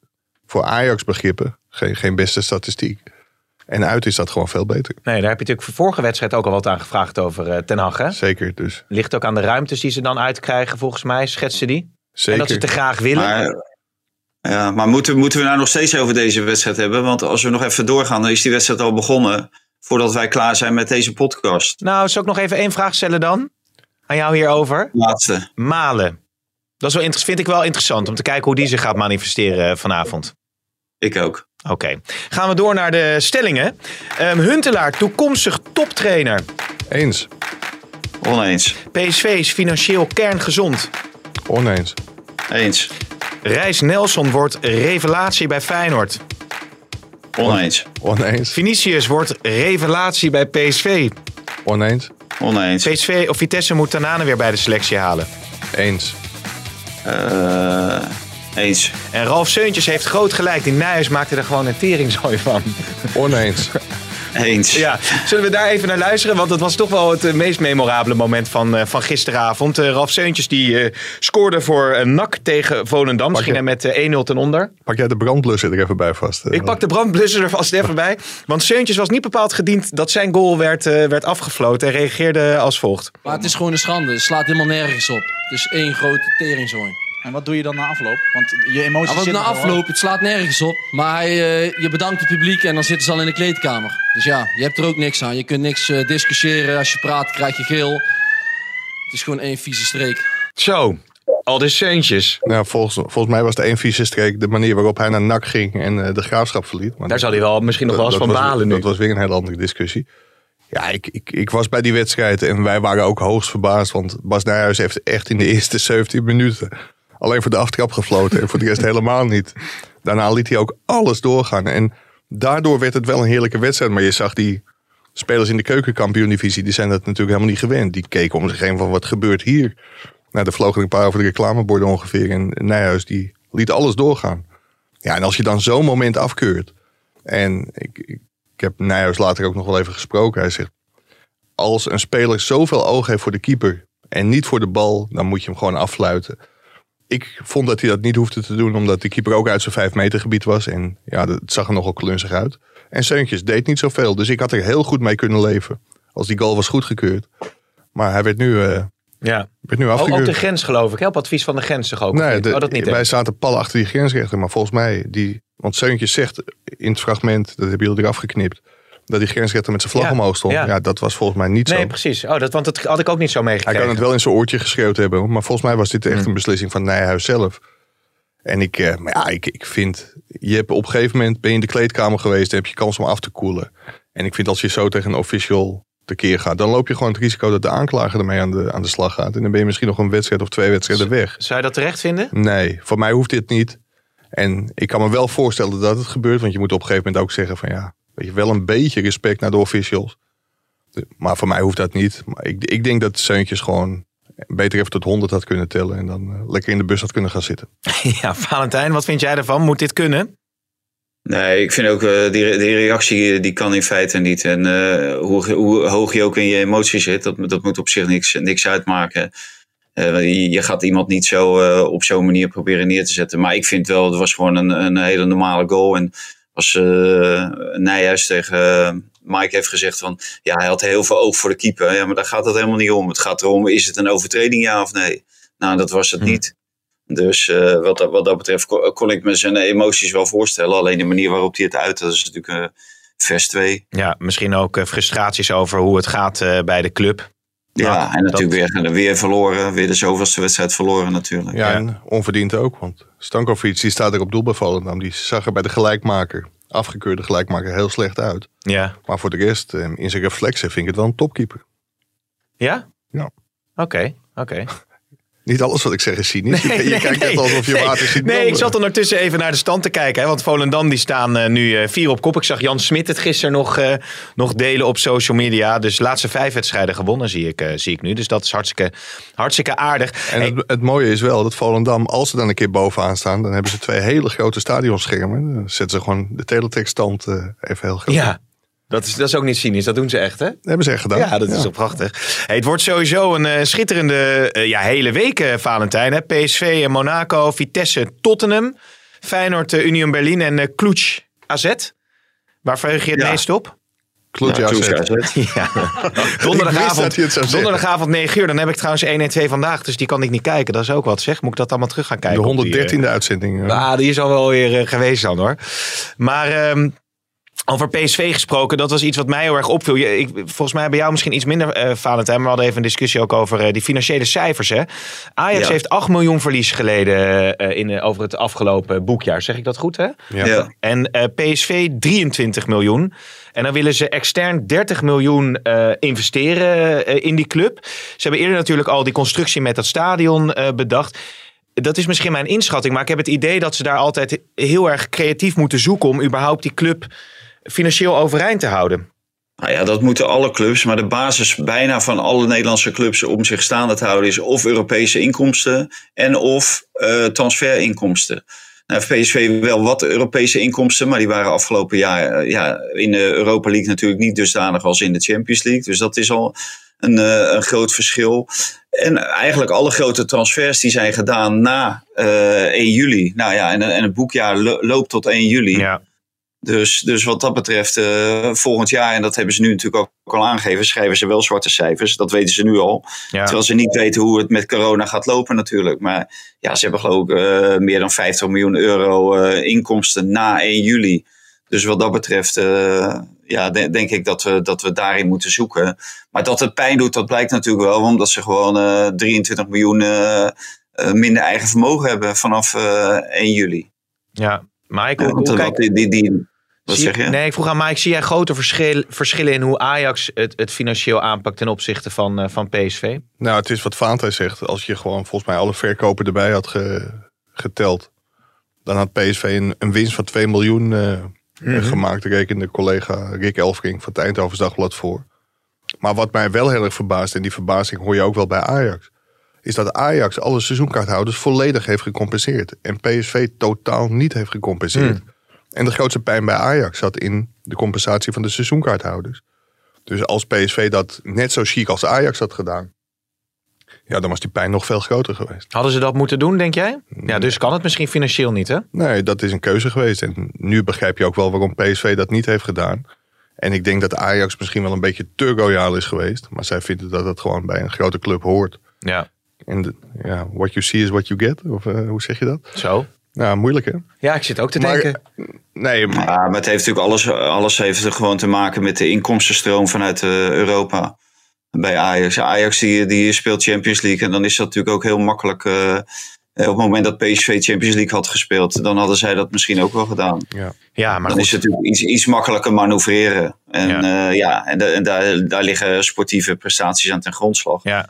voor Ajax begrippen geen, geen beste statistiek. En uit is dat gewoon veel beter. Nee, daar heb je natuurlijk voor vorige wedstrijd ook al wat aan gevraagd over eh, Ten Hag. Hè? Zeker dus. Ligt ook aan de ruimtes die ze dan uitkrijgen, volgens mij, schetsen die. Zeker. En dat ze te graag willen. Maar, ja, maar moeten, moeten we nou nog steeds over deze wedstrijd hebben? Want als we nog even doorgaan, dan is die wedstrijd al begonnen. Voordat wij klaar zijn met deze podcast. Nou, zal ik nog even één vraag stellen dan? Aan jou hierover. Laatste. Malen. Dat is wel vind ik wel interessant om te kijken hoe die zich gaat manifesteren eh, vanavond. Ik ook. Oké, gaan we door naar de stellingen. Ehm, Huntelaar, toekomstig toptrainer. Eens. Oneens. PSV is financieel kerngezond. Oneens. Eens. Reis Nelson wordt revelatie bij Feyenoord. Oneens. Oneens. Vinicius wordt revelatie bij PSV. Oneens. Oneens. PSV of Vitesse moet Tanane weer bij de selectie halen. Eens. Eh, eens. En Ralf Seuntjes heeft groot gelijk. Die Nijhuis maakte er gewoon een teringzooi van. Oneens. Eens. Ja, zullen we daar even naar luisteren? Want dat was toch wel het eh, meest memorabele moment van, eh, van gisteravond. Eh, Ralf Seuntjes die eh, scoorde voor NAC tegen Volendam. Ze gingen met eh, 1-0 ten onder. Pak jij de brandblusser er even bij vast? Ik pak de brandblusser er vast even bij. Want Seuntjes was niet bepaald gediend dat zijn goal werd, eh, werd afgefloten. En reageerde als volgt. Maar het is gewoon een schande. Het slaat helemaal nergens op. Het is één grote teringzooi. En wat doe je dan na afloop? Want je emoties Ja, wat zitten na afloop, het slaat nergens op. Maar hij, eh, je bedankt het publiek en dan zitten ze al in de kleedkamer. Dus ja, je hebt er ook niks aan. Je kunt niks eh, discussiëren. Als je praat, krijg je geel. Het is gewoon één vieze streek. Zo, al dus Seuntjes. Nou, volgens, volgens mij was de één vieze streek de manier waarop hij naar NAC ging en eh, de graafschap verliet. Maar Daar zal hij wel misschien nog wel eens van was- balen nu. Dat was weer een hele andere discussie. Ja, ik, ik, ik was bij die wedstrijd en wij waren ook hoogst verbaasd. Want Bas Nijhuis heeft echt in de eerste 17 minuten alleen voor de aftrap gefloten. En voor de rest helemaal niet. Daarna liet hij ook alles doorgaan. En daardoor werd het wel een heerlijke wedstrijd. Maar je zag die spelers in de keukenkampioen-divisie, die zijn dat natuurlijk helemaal niet gewend. Die keken om zich heen van wat gebeurt hier. Nou, er vlogen een paar over de reclameborden ongeveer. En Nijhuis die liet alles doorgaan. Ja, en als je dan zo'n moment afkeurt. En ik, ik, heb Nijhuis later ook nog wel even gesproken. Hij zegt, als een speler zoveel oog heeft voor de keeper en niet voor de bal, dan moet je hem gewoon affluiten. Ik vond dat hij dat niet hoefde te doen, omdat de keeper ook uit zijn vijf meter gebied was. En ja, het zag er nogal klunzig uit. En Seuntjes deed niet zoveel, dus ik had er heel goed mee kunnen leven. Als die goal was goedgekeurd. Maar hij werd nu, eh Ja. werd nu Ook, ook afgekeurd. de grens geloof ik. hè? Op advies van de grens toch ook? Nee, de- oh, dat niet. wij zaten pal achter die grensrechter. Maar volgens mij, die, want Seuntjes zegt in het fragment, dat hebben jullie eraf geknipt, dat die grensrechter met zijn vlag Ja, omhoog stond. ja. Ja. dat was volgens mij niet Nee, zo. precies. Oh, dat, want dat had ik ook niet zo Hij meegekregen. kan het wel in zijn oortje geschreeuwd hebben, maar volgens mij was dit Hmm. echt een beslissing van Nijhuis zelf. En ik, eh, maar ja, ik, ik vind, je hebt op een gegeven moment ben je in de kleedkamer geweest en heb je kans om af te koelen. En ik vind als je zo tegen een official tekeer gaat, dan loop je gewoon het risico dat de aanklager ermee aan de, aan de slag gaat. En dan ben je misschien nog een wedstrijd of twee wedstrijden weg. Zou je dat terecht vinden? Nee, voor mij hoeft dit niet. En ik kan me wel voorstellen dat het gebeurt. Want je moet op een gegeven moment ook zeggen van ja, weet je, wel een beetje respect naar de officials. Maar voor mij hoeft dat niet. Maar ik, ik denk dat Seuntjes gewoon beter even tot 100 had kunnen tellen. En dan eh, lekker in de bus had kunnen gaan zitten. [laughs] Ja, Valentijn, wat vind jij ervan? Moet dit kunnen? Nee, ik vind ook eh, die, die reactie eh, die kan in feite niet. En eh, hoe, hoe hoog je ook in je emotie zit, dat, dat moet op zich niks, niks uitmaken. Eh, je, je gaat iemand niet zo eh, op zo'n manier proberen neer te zetten. Maar ik vind wel, het was gewoon een, een hele normale goal. En als eh Nijhuis tegen eh, Mike heeft gezegd van... Ja, hij had heel veel oog voor de keeper. Ja, maar daar gaat het helemaal niet om. Het gaat erom, is het een overtreding ja of nee? Nou, dat was het niet. Dus eh, wat, dat, wat dat betreft kon, kon ik me zijn emoties wel voorstellen. Alleen de manier waarop hij het uit, dat is natuurlijk eh, vers 2. Ja, misschien ook eh, frustraties over hoe het gaat eh, bij de club. Ja, Nou, en natuurlijk dat- weer, weer verloren. Weer de zoveelste wedstrijd verloren natuurlijk. Ja, en onverdiend ook. Want Stankovic die staat er op doel bij Volendam. Die zag er bij de gelijkmaker, afgekeurde gelijkmaker, heel slecht uit. Ja. Maar voor de rest, eh, in zijn reflexen vind ik het wel een topkeeper. Ja? Ja. Oké, oké. Niet alles wat ik zeg is cynisch. je, je kijkt net alsof je nee. water ziet Nee, ik zat ondertussen even naar de stand te kijken. Hè, want Volendam die staan eh, nu eh, vier op kop. Ik zag Jan Smit het gisteren nog, eh, nog delen op social media. Dus de laatste vijf wedstrijden gewonnen zie ik, zie ik nu. Dus dat is hartstikke, hartstikke aardig. En Hey, het, het mooie is wel dat Volendam, als ze dan een keer bovenaan staan, dan hebben ze twee hele grote stadionschermen. Dan zetten ze gewoon de teletext-stand eh, even heel groot. ja, Dat is, dat is ook niet cynisch, dat doen ze echt, hè? Dat hebben ze echt gedaan. Ja, dat is toch prachtig. Hey, het wordt sowieso een eh, schitterende eh, ja, hele week, eh, Valentijn. Hè? PSV en Monaco, Vitesse, Tottenham, Feyenoord, Union Berlin en eh Cluj AZ. Waar verheug je het Ja. meest op? Ja, Kloes, [laughs] zeker. ja. Ja. Donderdagavond, donderdagavond 9 uur. Dan heb ik trouwens 1 en 2 vandaag, dus die kan ik niet kijken. Dat is ook wat zeg. Moet ik dat allemaal terug gaan kijken? De op die, eh, 113e uitzending. eh. Ah, die is al wel weer geweest dan hoor. Maar ehm, over PSV gesproken, dat was iets wat mij heel erg opviel. Je, ik, volgens mij bij jou misschien iets minder, eh Valentijn. Maar we hadden even een discussie ook over eh, die financiële cijfers. Hè? Ajax Ja. heeft 8 miljoen verlies geleden eh, in, over het afgelopen boekjaar. Zeg ik dat goed hè? ja. Ja. En eh, PSV 23 miljoen. En dan willen ze extern 30 miljoen eh, investeren eh, in die club. Ze hebben eerder natuurlijk al die constructie met dat stadion eh, bedacht. Dat is misschien mijn inschatting, maar ik heb het idee dat ze daar altijd heel erg creatief moeten zoeken om überhaupt die club financieel overeind te houden. Nou ja, dat moeten alle clubs. Maar de basis bijna van alle Nederlandse clubs om zich staande te houden is of Europese inkomsten en of eh, transferinkomsten. Nou, PSV wel wat Europese inkomsten, maar die waren afgelopen jaar eh, ja, in de Europa League natuurlijk niet dusdanig als in de Champions League. Dus dat is al een, eh, een groot verschil. En eigenlijk alle grote transfers die zijn gedaan na eh 1 juli. Nou ja, en, en het boekjaar lo- loopt tot 1 juli. Ja, Dus, dus wat dat betreft, eh, volgend jaar, en dat hebben ze nu natuurlijk ook al aangegeven, schrijven ze wel zwarte cijfers. Dat weten ze nu al. ja. Terwijl ze niet weten hoe het met corona gaat lopen natuurlijk. Maar ja, ze hebben geloof ik eh, meer dan 50 miljoen euro eh, inkomsten na 1 juli. Dus wat dat betreft, ja, de- denk ik dat we, dat we daarin moeten zoeken. Maar dat het pijn doet, dat blijkt natuurlijk wel. Omdat ze gewoon eh, 23 miljoen minder eigen vermogen hebben vanaf eh 1 juli. ja. Mike, Ja, hoe, want hoe wat kijk, die, die, die, wat zie zeg je? Nee, ik vroeg aan Mike, zie jij grote verschil, verschillen in hoe Ajax het, het financieel aanpakt ten opzichte van, eh, van PSV? Nou, het is wat Vaantij zegt. Als je gewoon volgens mij alle verkopen erbij had ge- geteld. Dan had PSV een, een winst van 2 miljoen eh, Mhm. gemaakt. Rekende collega Rick Elfring van het Eindhovens Dagblad voor. Maar wat mij wel heel erg verbaast, en die verbazing hoor je ook wel bij Ajax. Is dat Ajax alle seizoenkaarthouders volledig heeft gecompenseerd. En PSV totaal niet heeft gecompenseerd. En de grootste pijn bij Ajax zat in de compensatie van de seizoenkaarthouders. Dus als PSV dat net zo chic als Ajax had gedaan. Ja, dan was die pijn nog veel groter geweest. Hadden ze dat moeten doen, denk jij? Ja, dus kan het misschien financieel niet, hè? Nee, dat is een keuze geweest. En nu begrijp je ook wel waarom PSV dat niet heeft gedaan. En ik denk dat Ajax misschien wel een beetje te royaal is geweest. Maar zij vinden dat dat gewoon bij een grote club hoort. Ja, En ja, what you see is what you get. Of eh, hoe zeg je dat? zo. Nou, moeilijk hè? Ja, ik zit ook te Maar- denken. Nee, maar, Ja, maar het heeft natuurlijk alles, alles heeft er gewoon te maken met de inkomstenstroom vanuit eh, Europa. Bij Ajax. Ajax die, die speelt Champions League. En dan is dat natuurlijk ook heel makkelijk. eh, op het moment dat PSV Champions League had gespeeld, dan hadden zij dat misschien ook wel gedaan. Ja, maar dan is goed. het natuurlijk iets, iets makkelijker manoeuvreren. En Ja. ja, ja en, en daar, daar liggen sportieve prestaties aan ten grondslag. Ja,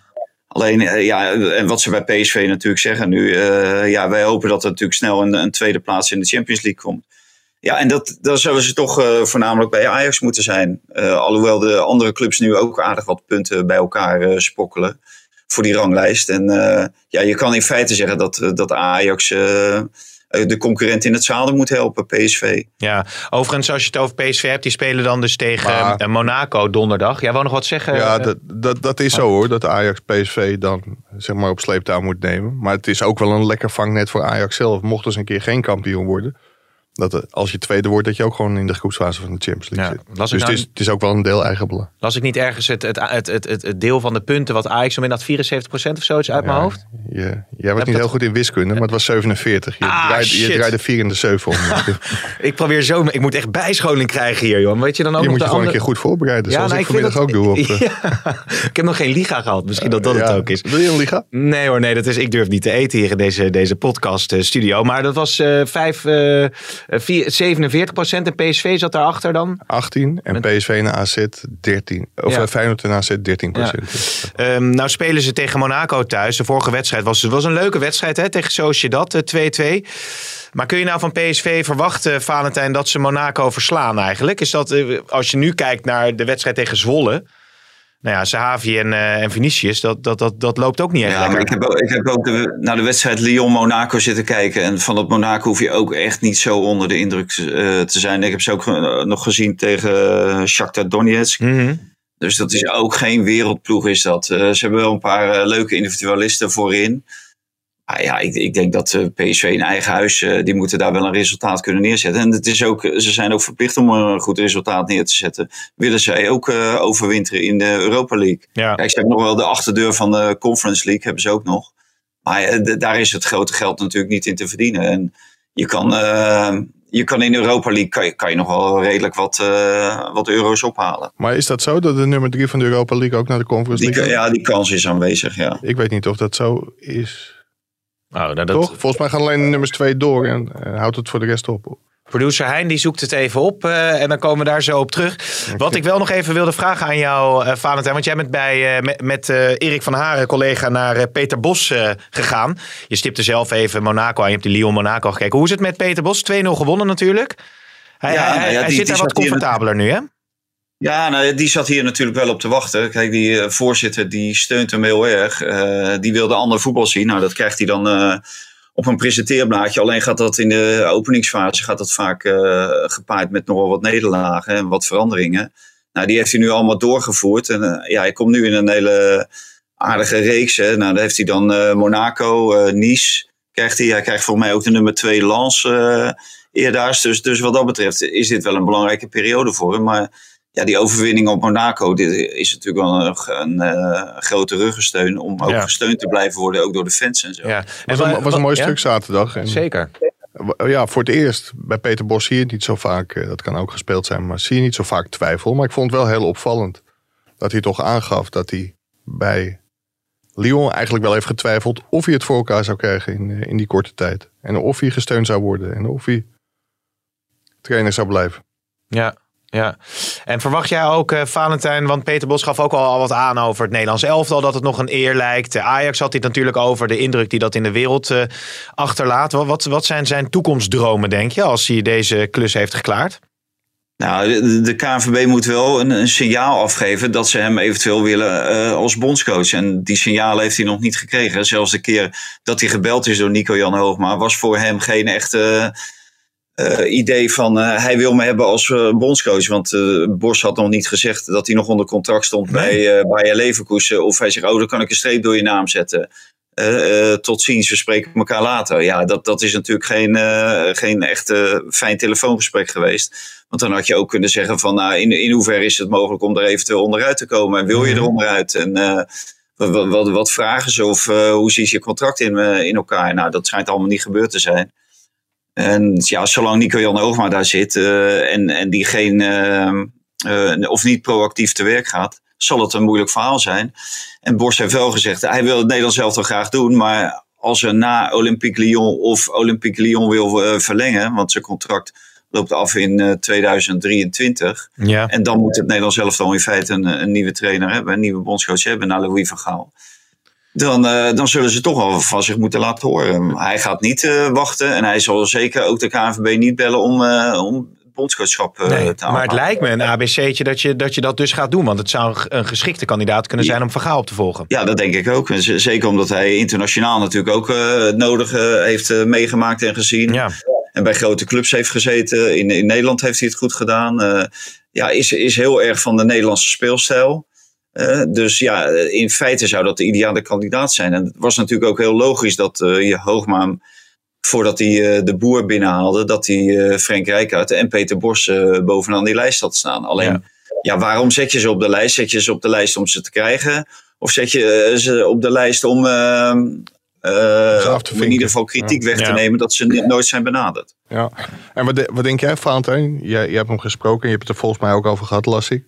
Alleen, eh, ja, en wat ze bij PSV natuurlijk zeggen nu, eh, ja, wij hopen dat er natuurlijk snel een, een tweede plaats in de Champions League komt. Ja, en dat, dan zullen ze toch eh, voornamelijk bij Ajax moeten zijn. Alhoewel de andere clubs nu ook aardig wat punten bij elkaar sprokkelen voor die ranglijst. En ja, je kan in feite zeggen dat, dat Ajax de concurrent in het zadel moet helpen, PSV. ja. Overigens, als je het over PSV hebt, die spelen dan dus tegen Maar- eh, Monaco donderdag. Jij wou nog wat zeggen? ja, eh? dat, dat, dat is zo hoor. Dat Ajax PSV dan zeg maar op sleeptouw moet nemen. Maar het is ook wel een lekker vangnet voor Ajax zelf. Mocht eens een keer geen kampioen worden. Dat eh, als je tweede wordt, dat je ook gewoon in de groepsfase van de Champions League Ja, zit. las Dus nou- het, is, het is ook wel een deel eigenbelang. Las ik niet ergens het, het, het, het, het, deel van de punten wat Ajax zo min had 74% of zoiets uit mijn Ja, hoofd? Je, jij was niet dat- heel goed in wiskunde, maar het was 47. Je, Ah, draaide, je draaide 4 in de 7 om. [laughs] Ik probeer zo, ik moet echt bijscholing krijgen hier, joh. Weet je dan ook je moet je gewoon andere... een keer goed voorbereiden. zoals nou, ik vanmiddag ook doe. Op, [laughs] eh, Ja, ik heb nog geen liga gehad. Misschien dat dat het ja. ook is. Wil je een liga? Nee hoor, nee, dat is, ik durf niet te eten hier in deze, deze podcast eh, studio. Maar dat was 5, vier- 47 procent en PSV zat daarachter dan. 18 en PSV en AZ 13. Of Ja. eh, Feyenoord en AZ 13 procent. Ehm, nou spelen ze tegen Monaco thuis. De vorige wedstrijd was, was een leuke wedstrijd hè, tegen Sociedad, eh, 2-2. Maar kun je nou van PSV verwachten, Valentijn, dat ze Monaco verslaan eigenlijk? Is dat, eh, als je nu kijkt naar de wedstrijd tegen Zwolle... nou ja, Sahavi en, uh, en Vinicius, dat, dat, dat, dat loopt ook niet echt ja, lekker. Ik heb ook, ik heb ook de, naar de wedstrijd Lyon-Monaco zitten kijken. En van dat Monaco hoef je ook echt niet zo onder de indruk uh, te zijn. Ik heb ze ook uh, nog gezien tegen Shakhtar Donetsk. Mm -hmm. Dus dat is ook geen wereldploeg is dat. ze hebben wel een paar leuke individualisten voorin. Maar ja, ik, ik denk dat PSV in eigen huis, die moeten daar wel een resultaat kunnen neerzetten. En het is ook, ze zijn ook verplicht om een goed resultaat neer te zetten. Willen zij ook uh, overwinteren in de Europa League. Ja. Kijk, ze hebben nog wel de achterdeur van de Conference League, hebben ze ook nog. Maar uh, daar is het grote geld natuurlijk niet in te verdienen. En je kan, uh, je kan in de Europa League kan je, kan je nog wel redelijk wat, uh, wat euro's ophalen. Maar is dat zo dat de nummer drie van de Europa League ook naar de Conference die, League Ja, die kans is aanwezig, ja. Ik weet niet of dat zo is. Oh, nou, dat... Toch? Volgens mij gaan alleen de nummers twee door en uh, houdt het voor de rest op. Producer Hein die zoekt het even op uh, en dan komen we daar zo op terug. Wat ik wel nog even wilde vragen aan jou, uh, Valentijn. Want jij bent bij, uh, met, met Erik van Haren, collega, naar Peter Bos gegaan. Je stipte zelf even Monaco aan. Je hebt die Lyon-Monaco gekeken. Hoe is het met Peter Bos? 2-0 gewonnen natuurlijk. Hij, ja, hij, nou hij zit die daar wat comfortabeler nu, hè? Ja, nou, die zat hier natuurlijk wel op te wachten. Kijk, die uh, voorzitter die steunt hem heel erg. Uh, die wilde ander voetbal zien. Nou, dat krijgt hij dan uh, op een presenteerblaadje. Alleen gaat dat in de openingsfase gaat dat vaak gepaard met nogal wat nederlagen en wat veranderingen. Nou, die heeft hij nu allemaal doorgevoerd. En ja, hij komt nu in een hele aardige reeks. Hè. Nou, dan heeft hij dan Monaco, Nice. Krijgt hij. hij krijgt volgens mij ook de nummer 2 Lens eerdaars. Dus, dus wat dat betreft is dit wel een belangrijke periode voor hem. Maar ja, die overwinning op Monaco dit is natuurlijk wel een, een, een grote ruggensteun om ook Ja. gesteund te blijven worden, ook door de fans en zo. Ja. Het was, een, was een mooi ja? stuk zaterdag. En, Zeker. Ja, voor het eerst. Bij Peter Bos zie je niet zo vaak, eh, dat kan ook gespeeld zijn, maar zie je niet zo vaak twijfel. Maar ik vond het wel heel opvallend dat hij toch aangaf dat hij bij Lyon eigenlijk wel heeft getwijfeld of hij het voor elkaar zou krijgen in, eh, in die korte tijd. En of hij gesteund zou worden en of hij trainer zou blijven. Ja, ja. En verwacht jij ook, eh, Valentijn, want Peter Bos gaf ook al, wat aan over het Nederlands elftal, dat het nog een eer lijkt. Ajax had dit natuurlijk over, de indruk die dat in de wereld eh, achterlaat. Wat, wat, zijn zijn toekomstdromen, denk je, als hij deze klus heeft geklaard? Nou, de, KNVB moet wel een, een signaal afgeven dat ze hem eventueel willen eh, als bondscoach. En die signalen heeft hij nog niet gekregen. Zelfs de keer dat hij gebeld is door Nico-Jan Hoogma was voor hem geen echte eh, idee van eh, hij wil me hebben als eh, bondscoach. Want Bos had nog niet gezegd dat hij nog onder contract stond bij, bij Leverkusen. Of hij zegt, oh dan kan ik een streep door je naam zetten. Tot ziens, we spreken elkaar later. Ja, dat, dat is natuurlijk geen, geen echt fijn telefoongesprek geweest. Want dan had je ook kunnen zeggen van, nou, in, in hoeverre is het mogelijk om er eventueel onderuit te komen? En wil je er onderuit? En wat, wat, wat vragen ze? Of hoe ziet je contract in, in elkaar? Nou, dat schijnt allemaal niet gebeurd te zijn. En ja, zolang Nico-Jan Hoogma daar zit eh, en, en die geen, eh, eh, of niet proactief te werk gaat, zal het een moeilijk verhaal zijn. En Bos heeft wel gezegd, hij wil het Nederlands zelf wel graag doen, maar als er na Olympique Lyon of Olympique Lyon wil verlengen, want zijn contract loopt af in eh, 2023, Ja. en dan moet het Nederlands zelf dan in feite een, een nieuwe trainer hebben, een nieuwe bondscoach hebben, naar Louis van Gaal. Dan, eh, dan zullen ze toch wel van zich moeten laten horen. Hij gaat niet eh, wachten en hij zal zeker ook de KNVB niet bellen om, eh, om het bondscoachschap Nee, te maar het aanpakken. lijkt me een ABC'tje dat je, dat je dat dus gaat doen. Want het zou een, geschikte kandidaat kunnen zijn om Vergaal op te volgen. Ja, dat denk ik ook. En Zeker omdat hij internationaal natuurlijk ook het nodige heeft meegemaakt en gezien. Ja. En bij grote clubs heeft gezeten. In, in Nederland heeft hij het goed gedaan. Ja, is, is heel erg van de Nederlandse speelstijl. Eh, dus ja, in feite zou dat de ideale kandidaat zijn. En het was natuurlijk ook heel logisch dat eh, je Hoogma, voordat hij eh, de boer binnenhaalde, dat hij eh, Frank Rijkaard en Peter Bos eh, bovenaan die lijst had staan. Alleen, Ja. ja. waarom zet je ze op de lijst? Zet je ze op de lijst om ze te krijgen? Of zet je eh, ze op de lijst om, eh, eh, om in ieder geval kritiek weg te Ja. nemen dat ze nooit zijn benaderd? Ja. En wat, de- wat denk jij? Jij, jij hebt hem gesproken en je hebt het er volgens mij ook over gehad, las ik.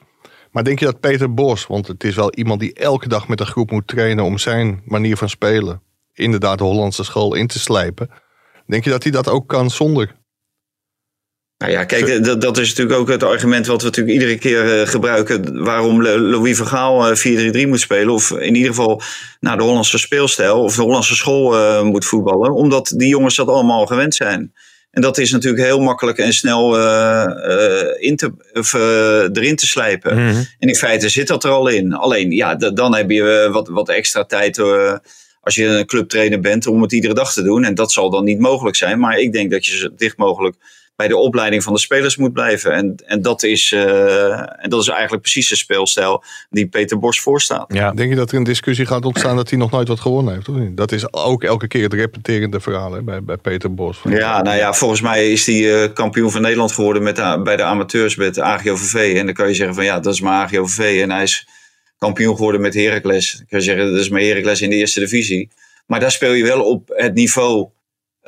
Maar denk je dat Peter Bos, want het is wel iemand die elke dag met een groep moet trainen om zijn manier van spelen, inderdaad de Hollandse school in te slijpen. Denk je dat hij dat ook kan zonder? Nou ja, kijk, dat, is natuurlijk ook het argument wat we natuurlijk iedere keer eh, gebruiken. Waarom Lo- Louis van Gaal eh, 4-3-3 moet spelen. Of in ieder geval naar de Hollandse speelstijl of de Hollandse school eh, moet voetballen. Omdat die jongens dat allemaal gewend zijn. En dat is natuurlijk heel makkelijk en snel eh, eh, in te, of, eh, erin te slijpen. Mhm. En in feite zit dat er al in. Alleen, ja, dan heb je wat, wat extra tijd als je een clubtrainer bent om het iedere dag te doen. En dat zal dan niet mogelijk zijn. Maar ik denk dat je zo dicht mogelijk bij de opleiding van de spelers moet blijven. En, en, dat, is, eh, en dat is eigenlijk precies de speelstijl die Peter Bos voorstaat. Ja. Denk je dat er een discussie gaat ontstaan dat hij nog nooit wat gewonnen heeft? Of niet? Dat is ook elke keer het repeterende verhaal hè, bij, bij Peter Bos. Ja, nou ja, volgens mij is hij eh, kampioen van Nederland geworden met de- bij de amateurs met de AGOVV. En dan kan je zeggen van ja, dat is maar AGOVV. En hij is kampioen geworden met Heracles. Dan kan je zeggen, dat is maar Heracles in de eerste divisie. Maar daar speel je wel op het niveau,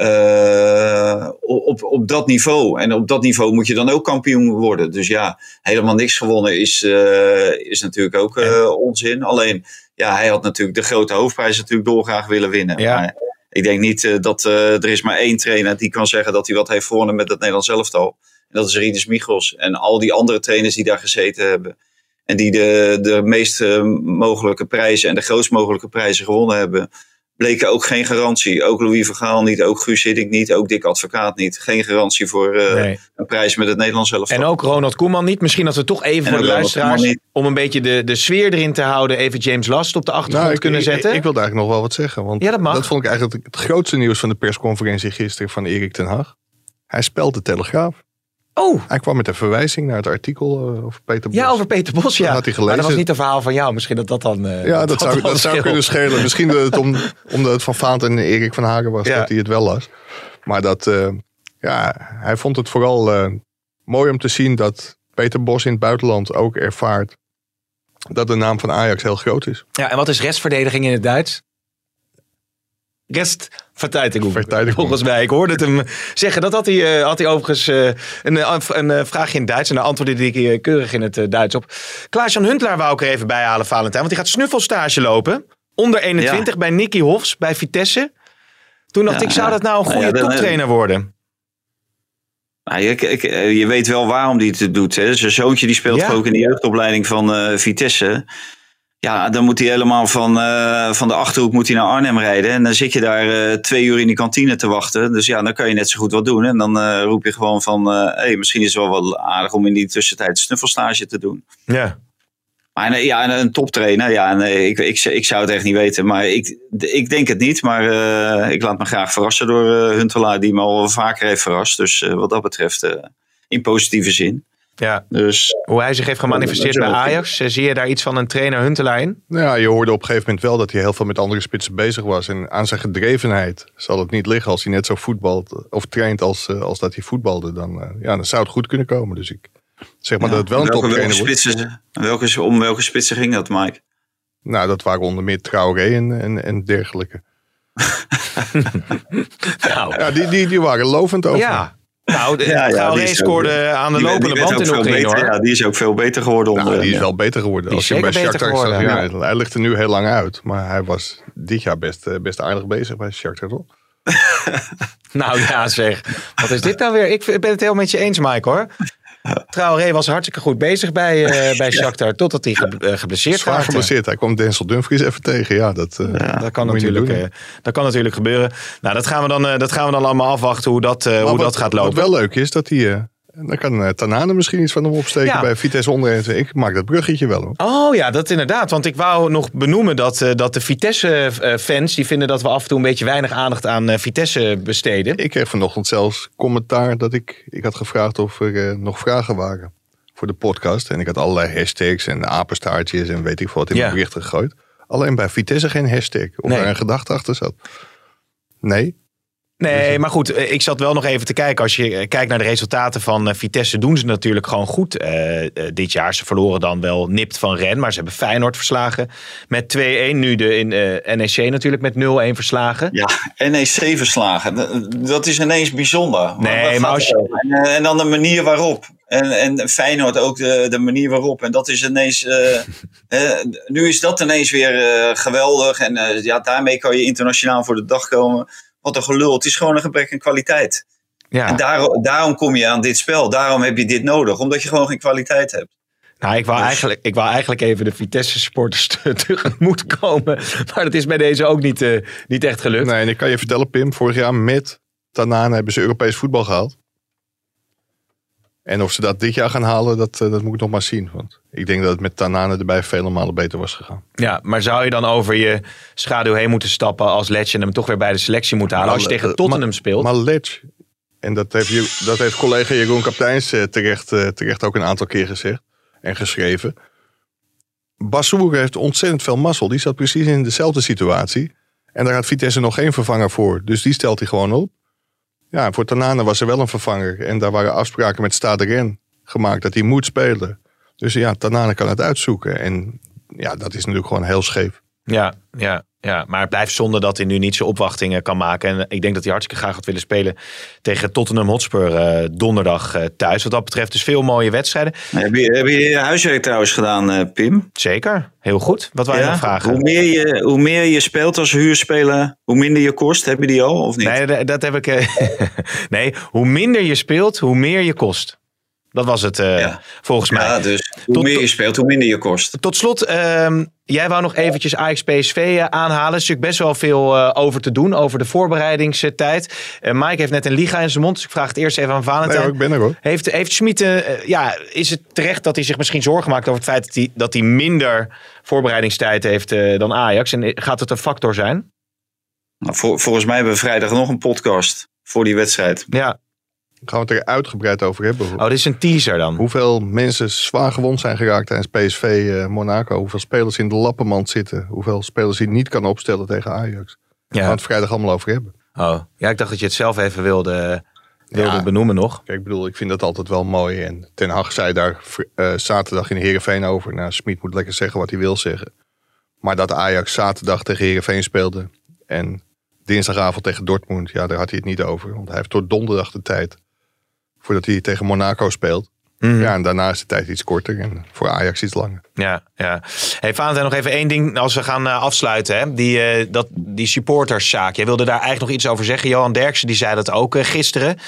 eh, op, op dat niveau. En op dat niveau moet je dan ook kampioen worden. Dus ja, helemaal niks gewonnen is, eh, is natuurlijk ook eh, onzin. Alleen, ja, hij had natuurlijk de grote hoofdprijs natuurlijk dolgraag willen winnen. Ja. Maar ik denk niet dat er is maar één trainer die kan zeggen dat hij wat heeft gewonnen met het Nederlands elftal. En dat is Rinus Michels. En al die andere trainers die daar gezeten hebben. En die de, de meest mogelijke prijzen en de grootst mogelijke prijzen gewonnen hebben. Bleken ook geen garantie. Ook Louis Vergaal niet, ook Guus Hiddink niet, ook Dick Advocaat niet. Geen garantie voor eh, Nee. een prijs met het Nederlands elftal. En ook Ronald Koeman niet. Misschien dat we toch even En voor de luisteraars, om een beetje de, de sfeer erin te houden, even James Last op de achtergrond Nou, ik, kunnen zetten. Ik, ik wilde eigenlijk nog wel wat zeggen. Want Ja, dat mag. vond ik eigenlijk het, het grootste nieuws van de persconferentie gisteren van Erik ten Hag. Hij spelt de Telegraaf. Oh, Hij kwam met een verwijzing naar het artikel eh, over Peter Bos. ja, over Peter Bos, ja. Dat had hij gelezen. Maar dat was niet een verhaal van jou. Misschien dat dat dan... eh, Ja, dat, zou, dat zou kunnen schelen. Misschien dat het om, [laughs] omdat het van Vaant en Erik van Hagen was Ja. dat hij het wel las. Maar dat, eh, ja, hij vond het vooral mooi om te zien dat Peter Bos in het buitenland ook ervaart dat de naam van Ajax heel groot is. Ja, en wat is restverdediging in het Duits? Restverteidigung. Verteidigung. Volgens mij. Ik hoorde het hem zeggen. Dat had hij, eh, had hij overigens eh, een, eh, een, vraagje in het Duits. En daar antwoordde ik keurig in het Duits op. Klaas-Jan Huntelaar wou ik er even bij halen, Valentijn. Want die gaat snuffelstage lopen. Onder 21 bij Nicky Hofs bij Vitesse. Toen dacht Ja, ik, zou dat nou een nou goede ja, toptrainer worden? Nou, je, ik- je weet wel waarom hij het doet. Hè. Zijn zoontje die speelt ook in de jeugdopleiding van Vitesse. Ja, dan moet hij helemaal van, eh, van de Achterhoek moet hij naar Arnhem rijden. En dan zit je daar eh, twee uur in die kantine te wachten. Dus ja, dan kan je net zo goed wat doen. En dan eh, roep je gewoon van... hey, misschien is het wel wel aardig om in die tussentijd een snuffelstage te doen. Ja. Maar nee, ja, een, een toptrainer, ja, nee, ik, ik, ik zou het echt niet weten. Maar ik, ik denk het niet. Maar ik laat me graag verrassen door Huntelaar, die me al vaker heeft verrast. Dus wat dat betreft, in positieve zin. Ja. Dus Hoe hij zich heeft gemanifesteerd bij Ajax. eh, Zie je daar iets van een trainer Huntelaar in? Nou ja, je hoorde op een gegeven moment wel dat hij heel veel met andere spitsen bezig was. En aan zijn gedrevenheid zal het niet liggen als hij net zo voetbalt of traint als, eh, als dat hij voetbalde. Dan, eh, ja, dan zou het goed kunnen komen. Dus ik zeg maar dat het wel een welke, wordt. welke, om welke spitsen ging dat, Mike? Nou, dat waren onder meer Traoré en, en, en dergelijke. [laughs] [laughs] Nou, Ja, die, die, die waren lovend over. ja. Nou, de, Ja, ja, Traoré die ook- scoorde aan de Die lopende die band in Oekraïne beter, hoor. Ja, die is ook veel beter geworden. Nou, onder die is wel beter geworden. Die Als je bij Shakhtar zag, ja, Hij ligt er nu heel lang uit. Maar hij was dit jaar best, eh, best aardig bezig bij Shakhtar, toch? [laughs] Nou ja, zeg. Wat is dit nou weer? Ik ben het helemaal met je eens, Mike, hoor. Traoré was hartstikke goed bezig bij, eh bij Shakhtar. Totdat hij ge- eh, geblesseerd Zwaar raakte. geblesseerd. Hij kwam Denzel Dumfries even tegen. Ja, dat, eh, Dat kan, natuurlijk, dat kan natuurlijk gebeuren. Nou, dat gaan we dan, dat gaan we dan allemaal afwachten hoe dat, hoe wat- dat gaat lopen. Wat wel leuk is, dat hij... dan kan eh, Tanane misschien iets van hem opsteken Ja. bij Vitesse onder 1 Ik maak dat bruggetje wel hoor. Oh ja, dat inderdaad. Want ik wou nog benoemen dat, eh, dat de Vitesse-fans... die vinden dat we af en toe een beetje weinig aandacht aan eh, Vitesse besteden. Ik kreeg vanochtend zelfs commentaar dat ik... Ik had gevraagd of er nog vragen waren voor de podcast. En ik had allerlei hashtags en apenstaartjes en weet ik veel wat in Ja. mijn berichten gegooid. Alleen bij Vitesse geen hashtag. Of Nee. er een gedachte achter zat. Nee. Nee, maar goed, eh, ik zat wel nog even te kijken. Als je eh, kijkt naar de resultaten van eh, Vitesse, doen ze natuurlijk gewoon goed eh, eh, dit jaar. Ze verloren dan wel nipt van Ren, maar ze hebben Feyenoord verslagen met 2-1. Nu de in, eh, NEC natuurlijk met 0-1 verslagen. Ja, NEC verslagen. Dat- is ineens bijzonder. Nee, maar als je-? En, eh, en dan de manier waarop. En, en Feyenoord ook de, de manier waarop. En dat is ineens... eh, [laughs] eh, nu is dat ineens weer eh, geweldig. En eh, ja, daarmee kan je internationaal voor de dag komen. Wat een gelul. Het is gewoon een gebrek aan kwaliteit. En Ja. daarom, daarom kom je aan dit spel. Daarom heb je dit nodig. Omdat je gewoon geen kwaliteit hebt. Nou, ik wou, Dus- eigenlijk, ik wou eigenlijk even de Vitesse supporters [laughs] te- tegemoet komen. Maar dat is bij deze ook niet, eh, niet echt gelukt. Nee, en ik kan je vertellen Pim, vorig jaar met Tanane hebben ze Europees voetbal gehaald. En of ze dat dit jaar gaan halen, dat, eh, dat moet ik nog maar zien. Want ik denk dat het met Tanane erbij vele malen beter was gegaan. Ja, maar zou je dan over je schaduw heen moeten stappen als Letje en hem toch weer bij de selectie moeten halen? Als je tegen eh, Tottenham maar- speelt. Maar Ledge, en dat heeft, je- dat heeft collega Jeroen Kapteins eh, terecht, terecht ook een aantal keer gezegd en geschreven. Bassoer heeft ontzettend veel mazzel. Die zat precies in dezelfde situatie. En daar had Vitesse nog geen vervanger voor. Dus die stelt hij gewoon op. Ja, voor Tanane was er wel een vervanger. En daar waren afspraken met Stade Ren gemaakt dat hij moet spelen. Dus ja, Tanane kan het uitzoeken. En ja, dat is natuurlijk gewoon heel scheef. Ja, ja, ja, maar het blijft zonde dat hij nu niet zijn opwachtingen kan maken. En ik denk dat hij hartstikke graag had willen spelen tegen Tottenham Hotspur eh, donderdag eh, thuis. Wat dat betreft dus veel mooie wedstrijden. Heb je, heb je je huiswerk trouwens gedaan, eh, Pim? Zeker, heel goed. Wat wij nog vragen? Hoe meer, je, hoe meer je speelt als huurspeler, hoe minder je kost. Heb je die al of niet? Nee, dat, dat heb ik. [laughs] nee, hoe minder je speelt, hoe meer je kost. Dat was het eh, volgens mij. Ja, dus hoe Tot- meer je speelt, hoe minder je kost. Tot slot, ehm, jij wou nog eventjes Ajax PSV eh, aanhalen. Er is natuurlijk best wel veel eh, over te doen, over de voorbereidingstijd. Mike heeft net een liga in zijn mond, dus ik vraag het eerst even aan Valentijn. Nee, hoor, ik ben er hoor. Heeft, heeft Schmid, eh, ja, is het terecht dat hij zich misschien zorgen maakt over het feit dat hij, dat hij minder voorbereidingstijd heeft eh, dan Ajax? En gaat het een factor zijn? Nou, vol- volgens mij hebben we vrijdag nog een podcast voor die wedstrijd. Ja. Gaan we het er uitgebreid over hebben. Oh, dit is een teaser dan. Hoeveel mensen zwaar gewond zijn geraakt tijdens PSV eh, Monaco. Hoeveel spelers in de lappenmand zitten. Hoeveel spelers hij niet kan opstellen tegen Ajax. We gaan het vrijdag allemaal over hebben. Oh, ja, ik dacht dat je het zelf even wilde, wilde Ja. benoemen nog. Kijk, ik bedoel, ik vind dat altijd wel mooi. En Ten Hag zei daar eh, zaterdag in Heerenveen over. Nou, Smit moet lekker zeggen wat hij wil zeggen. Maar dat Ajax zaterdag tegen Heerenveen speelde. En dinsdagavond tegen Dortmund. Ja, daar had hij het niet over. Want hij heeft tot donderdag de tijd. Voordat hij tegen Monaco speelt. Mhm. Ja, en daarna is de tijd iets korter. En voor Ajax iets langer. Ja, ja. Hey, Valentijn, nog even één ding als we gaan eh, afsluiten. Hè? Die, eh, dat, die supporterszaak. Jij wilde daar eigenlijk nog iets over zeggen. Johan Derksen die zei dat ook eh, gisteren.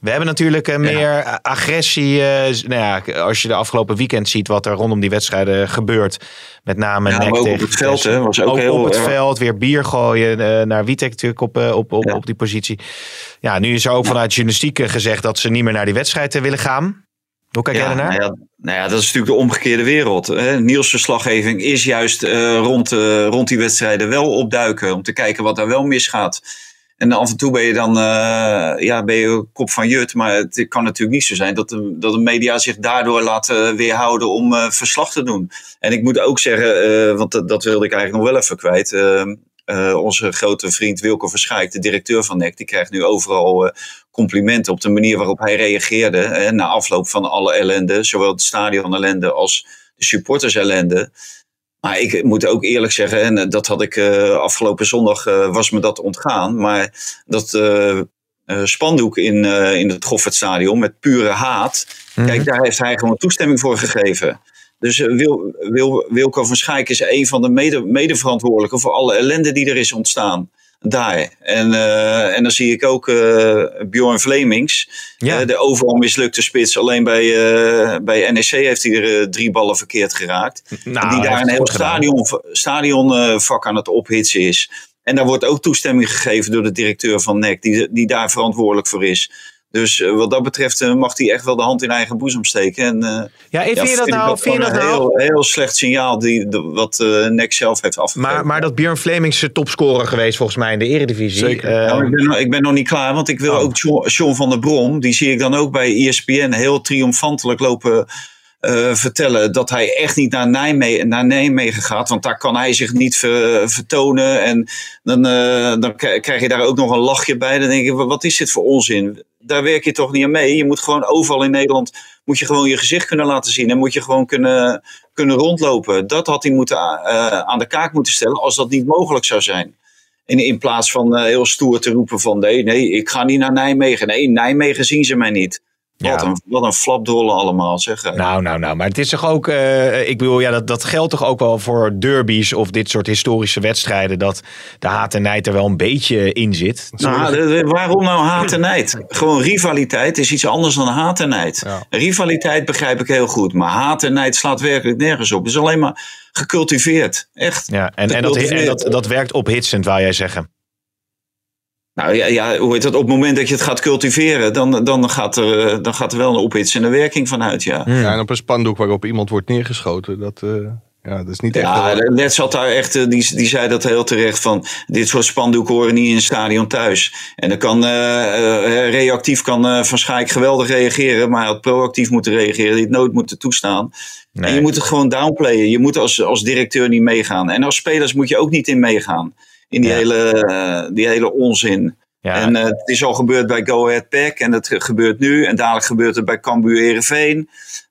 We hebben natuurlijk eh, meer eh, agressie. eh, nou ja, als je de afgelopen weekend ziet wat er rondom die wedstrijden gebeurt. Met name Ja, ook op het veld, hè, was ook heel op het veld. Weer bier gooien naar Witek natuurlijk op, op, op, op die positie. Ja, nu is er ook vanuit journalistiek gezegd dat ze niet meer naar die wedstrijd willen gaan. Hoe kijk jij Ja, ernaar? nou ja, nou ja, dat is natuurlijk de omgekeerde wereld. Hè. Niels' verslaggeving is juist rond, rond die wedstrijden wel opduiken. Om te kijken wat daar wel misgaat. En af en toe ben je dan eh, ja, ben je kop van jut. Maar het kan natuurlijk niet zo zijn dat de, dat de media zich daardoor laten weerhouden om eh, verslag te doen. En ik moet ook zeggen, eh, want dat, dat wilde ik eigenlijk nog wel even kwijt. eh, eh, onze grote vriend Wilco Verschijk, de directeur van NEC, die krijgt nu overal eh, complimenten op de manier waarop hij reageerde. eh, na afloop van alle ellende, zowel het stadion ellende als de supporters ellende. Maar ik moet ook eerlijk zeggen, en eh, dat had ik eh, afgelopen zondag, eh, was me dat ontgaan. Maar dat eh, spandoek in, in het Goffertstadion met pure haat. Kijk, daar heeft hij gewoon toestemming voor gegeven. Dus Wil, Wil, Wilco van Schaik is een van de mede, medeverantwoordelijken voor alle ellende die er is ontstaan. Daar. En, eh, en dan zie ik ook eh Bjorn Vlemings, Ja. eh, de overal mislukte spits. Alleen bij, bij NEC heeft hij er drie ballen verkeerd geraakt. Nou, die daar een heel stadion, stadionvak aan het ophitsen is. En daar wordt ook toestemming gegeven door de directeur van NEC, die, die daar verantwoordelijk voor is. Dus eh, wat dat betreft eh, mag hij echt wel de hand in eigen boezem steken. En, eh, Ja, vind je dat nou- vind je dat een nou- heel, heel slecht signaal die, de- wat eh NEC zelf heeft afgegeven. Maar, maar dat Björn Flemings de topscorer geweest volgens mij in de eredivisie. Zeker. Nou, ik, ben, nog- ik ben nog niet klaar, want ik wil Oh. ook John, John van der Brom, die zie ik dan ook bij ESPN heel triomfantelijk lopen eh, vertellen dat hij echt niet naar Nijmegen, naar Nijmegen gaat, want daar kan hij zich niet ver- vertonen. En dan, eh, dan krijg je daar ook nog een lachje bij. Dan denk ik, wa- wat is dit voor onzin? Daar werk je toch niet aan mee? Je moet gewoon overal in Nederland moet je gewoon je gezicht kunnen laten zien en moet je gewoon kunnen, kunnen rondlopen. Dat had hij moeten, eh, aan de kaak moeten stellen als dat niet mogelijk zou zijn. In, in plaats van eh, heel stoer te roepen van nee, nee, ik ga niet naar Nijmegen. Nee, in Nijmegen zien ze mij niet. Wat, Ja. een, wat een flapdrollen allemaal zeg. Nou, nou, nou. Maar het is toch ook. eh, ik bedoel, ja, dat, dat geldt toch ook wel voor derbies of dit soort historische wedstrijden. Dat de haat en nijd er wel een beetje in zit. Nou, de- de- waarom nou haat en nijd? Gewoon rivaliteit is iets anders dan haat en nijd. Rivaliteit begrijp ik heel goed, maar haat en nijd slaat werkelijk nergens op. Het is alleen maar gecultiveerd. Echt. Ja, en, en, dat, en dat, dat werkt ophitsend, wou jij zeggen. Nou ja, ja, hoe heet dat? Op het moment dat je het gaat cultiveren, dan, dan, gaat, er, eh, dan gaat er wel een ophitsende werking vanuit, ja. Ja, en op een spandoek waarop iemand wordt neergeschoten, dat, eh, ja, dat is niet echt... Ja, wel- Net zat daar echt, eh, die, die zei dat heel terecht van, dit soort spandoeken horen niet in een stadion thuis. En dan kan, eh, eh, reactief kan eh, Van Schaik geweldig reageren, maar hij had proactief moeten reageren, die het nooit moeten toestaan. En je moet het gewoon downplayen. Je moet als, als directeur niet meegaan. En als spelers moet je ook niet in meegaan. In die, Ja. hele, eh, die hele onzin. Ja. En eh, het is al gebeurd bij Go Ahead Pack. En het ge- gebeurt nu. En dadelijk gebeurt het bij Cambuur Heerenveen.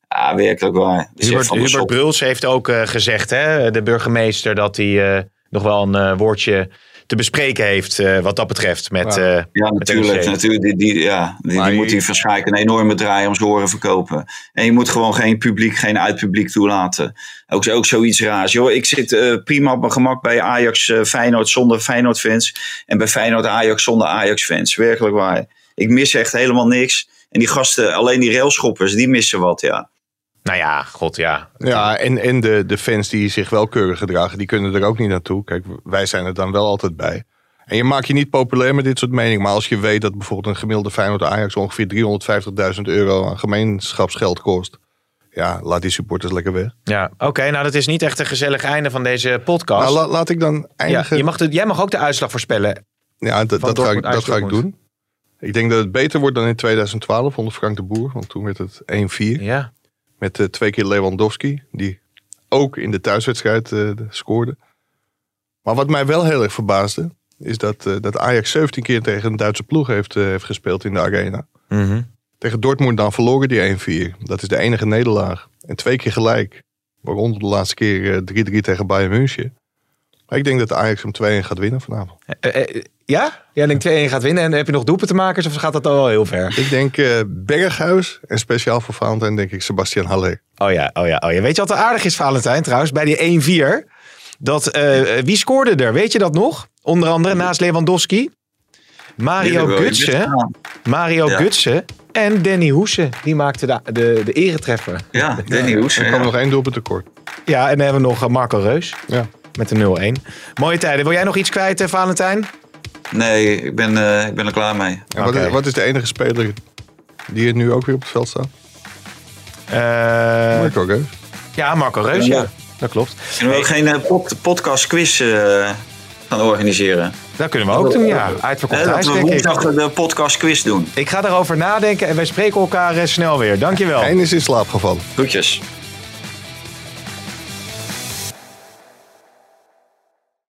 Ja, werkelijk waar. Dus Hubert, Hubert. Bruls heeft ook eh, gezegd, hè, de burgemeester, dat hij nog wel een woordje te bespreken heeft eh, wat dat betreft. Met, Ja. eh, Ja, met natuurlijk. Natuurlijk die, die, ja, die, moet hij waarschijnlijk een enorme draai om zijn oren verkopen. En je moet gewoon geen publiek, geen uitpubliek toelaten. Ook, ook zoiets raars. Joh, ik zit eh, prima op mijn gemak bij Ajax eh, Feyenoord zonder Feyenoord fans. En bij Feyenoord Ajax zonder Ajax fans. Werkelijk waar. Ik mis echt helemaal niks. En die gasten, alleen die railschoppers, die missen wat, ja. Nou ja, god ja. Ja, en, en de, de fans die zich wel keurig gedragen, die kunnen er ook niet naartoe. Kijk, wij zijn er dan wel altijd bij. En je maakt je niet populair met dit soort meningen. Maar als je weet dat bijvoorbeeld een gemiddelde Feyenoord Ajax ongeveer 350.000 euro aan gemeenschapsgeld kost. Ja, laat die supporters lekker weg. Ja, oké. nou, dat is niet echt een gezellig einde van deze podcast. Nou, la- laat ik dan ja, eindigen. je mag de, jij mag ook de uitslag voorspellen. Ja, dat, ga ik, dat ga ik doen. Ik denk dat het beter wordt dan in 2012 onder Frank de Boer. Want toen werd het 1-4. Ja. Met eh, twee keer Lewandowski. Die ook in de thuiswedstrijd eh, scoorde. Maar wat mij wel heel erg verbaasde. Is dat, eh, dat Ajax 17 keer tegen een Duitse ploeg heeft, heeft gespeeld in de arena. Mhm. Tegen Dortmund dan verloren die 1-4. Dat is de enige nederlaag. En twee keer gelijk. Waaronder de laatste keer eh, 3-3 tegen Bayern München. Maar ik denk dat Ajax hem 2-1 gaat winnen vanavond. Eh, eh, ja? Jij denkt 2-1 gaat winnen en heb je nog doelpunten te maken of gaat dat al wel heel ver? Ik denk eh, Berghuis. En speciaal voor Valentijn denk ik Sebastian Haller. Oh ja, oh ja, oh ja. Weet je wat er aardig is, Valentijn, trouwens? Bij die 1-4. Dat, eh, wie scoorde er? Weet je dat nog? Onder andere naast Lewandowski. Mario Gutsen. Mario Ja. Gutsen. En Danny Hoesen. Die maakte de, de, de eretreffer. Ja, Danny Hoes. Er ja. kwam nog één doelpunt tekort. Ja, en dan hebben we nog eh, Marco Reus. Ja. Met de 0-1. Mooie tijden. Wil jij nog iets kwijt, eh, Valentijn? Nee, ik ben, eh, ik ben er klaar mee. Wat, is, wat is de enige speler die er nu ook weer op het veld staat? Eh, Marco Reus. ja, Marco Reus, ja. Ja. Dat klopt. Kunnen we ook geen pod- podcast quiz eh, gaan organiseren? Dat kunnen we ook doen, ja. Uitverkocht dat we denk ik. woensdag de podcast quiz doen. Ik ga erover nadenken en wij spreken elkaar snel weer. Dankjewel. Eén is in slaap gevallen. Groetjes.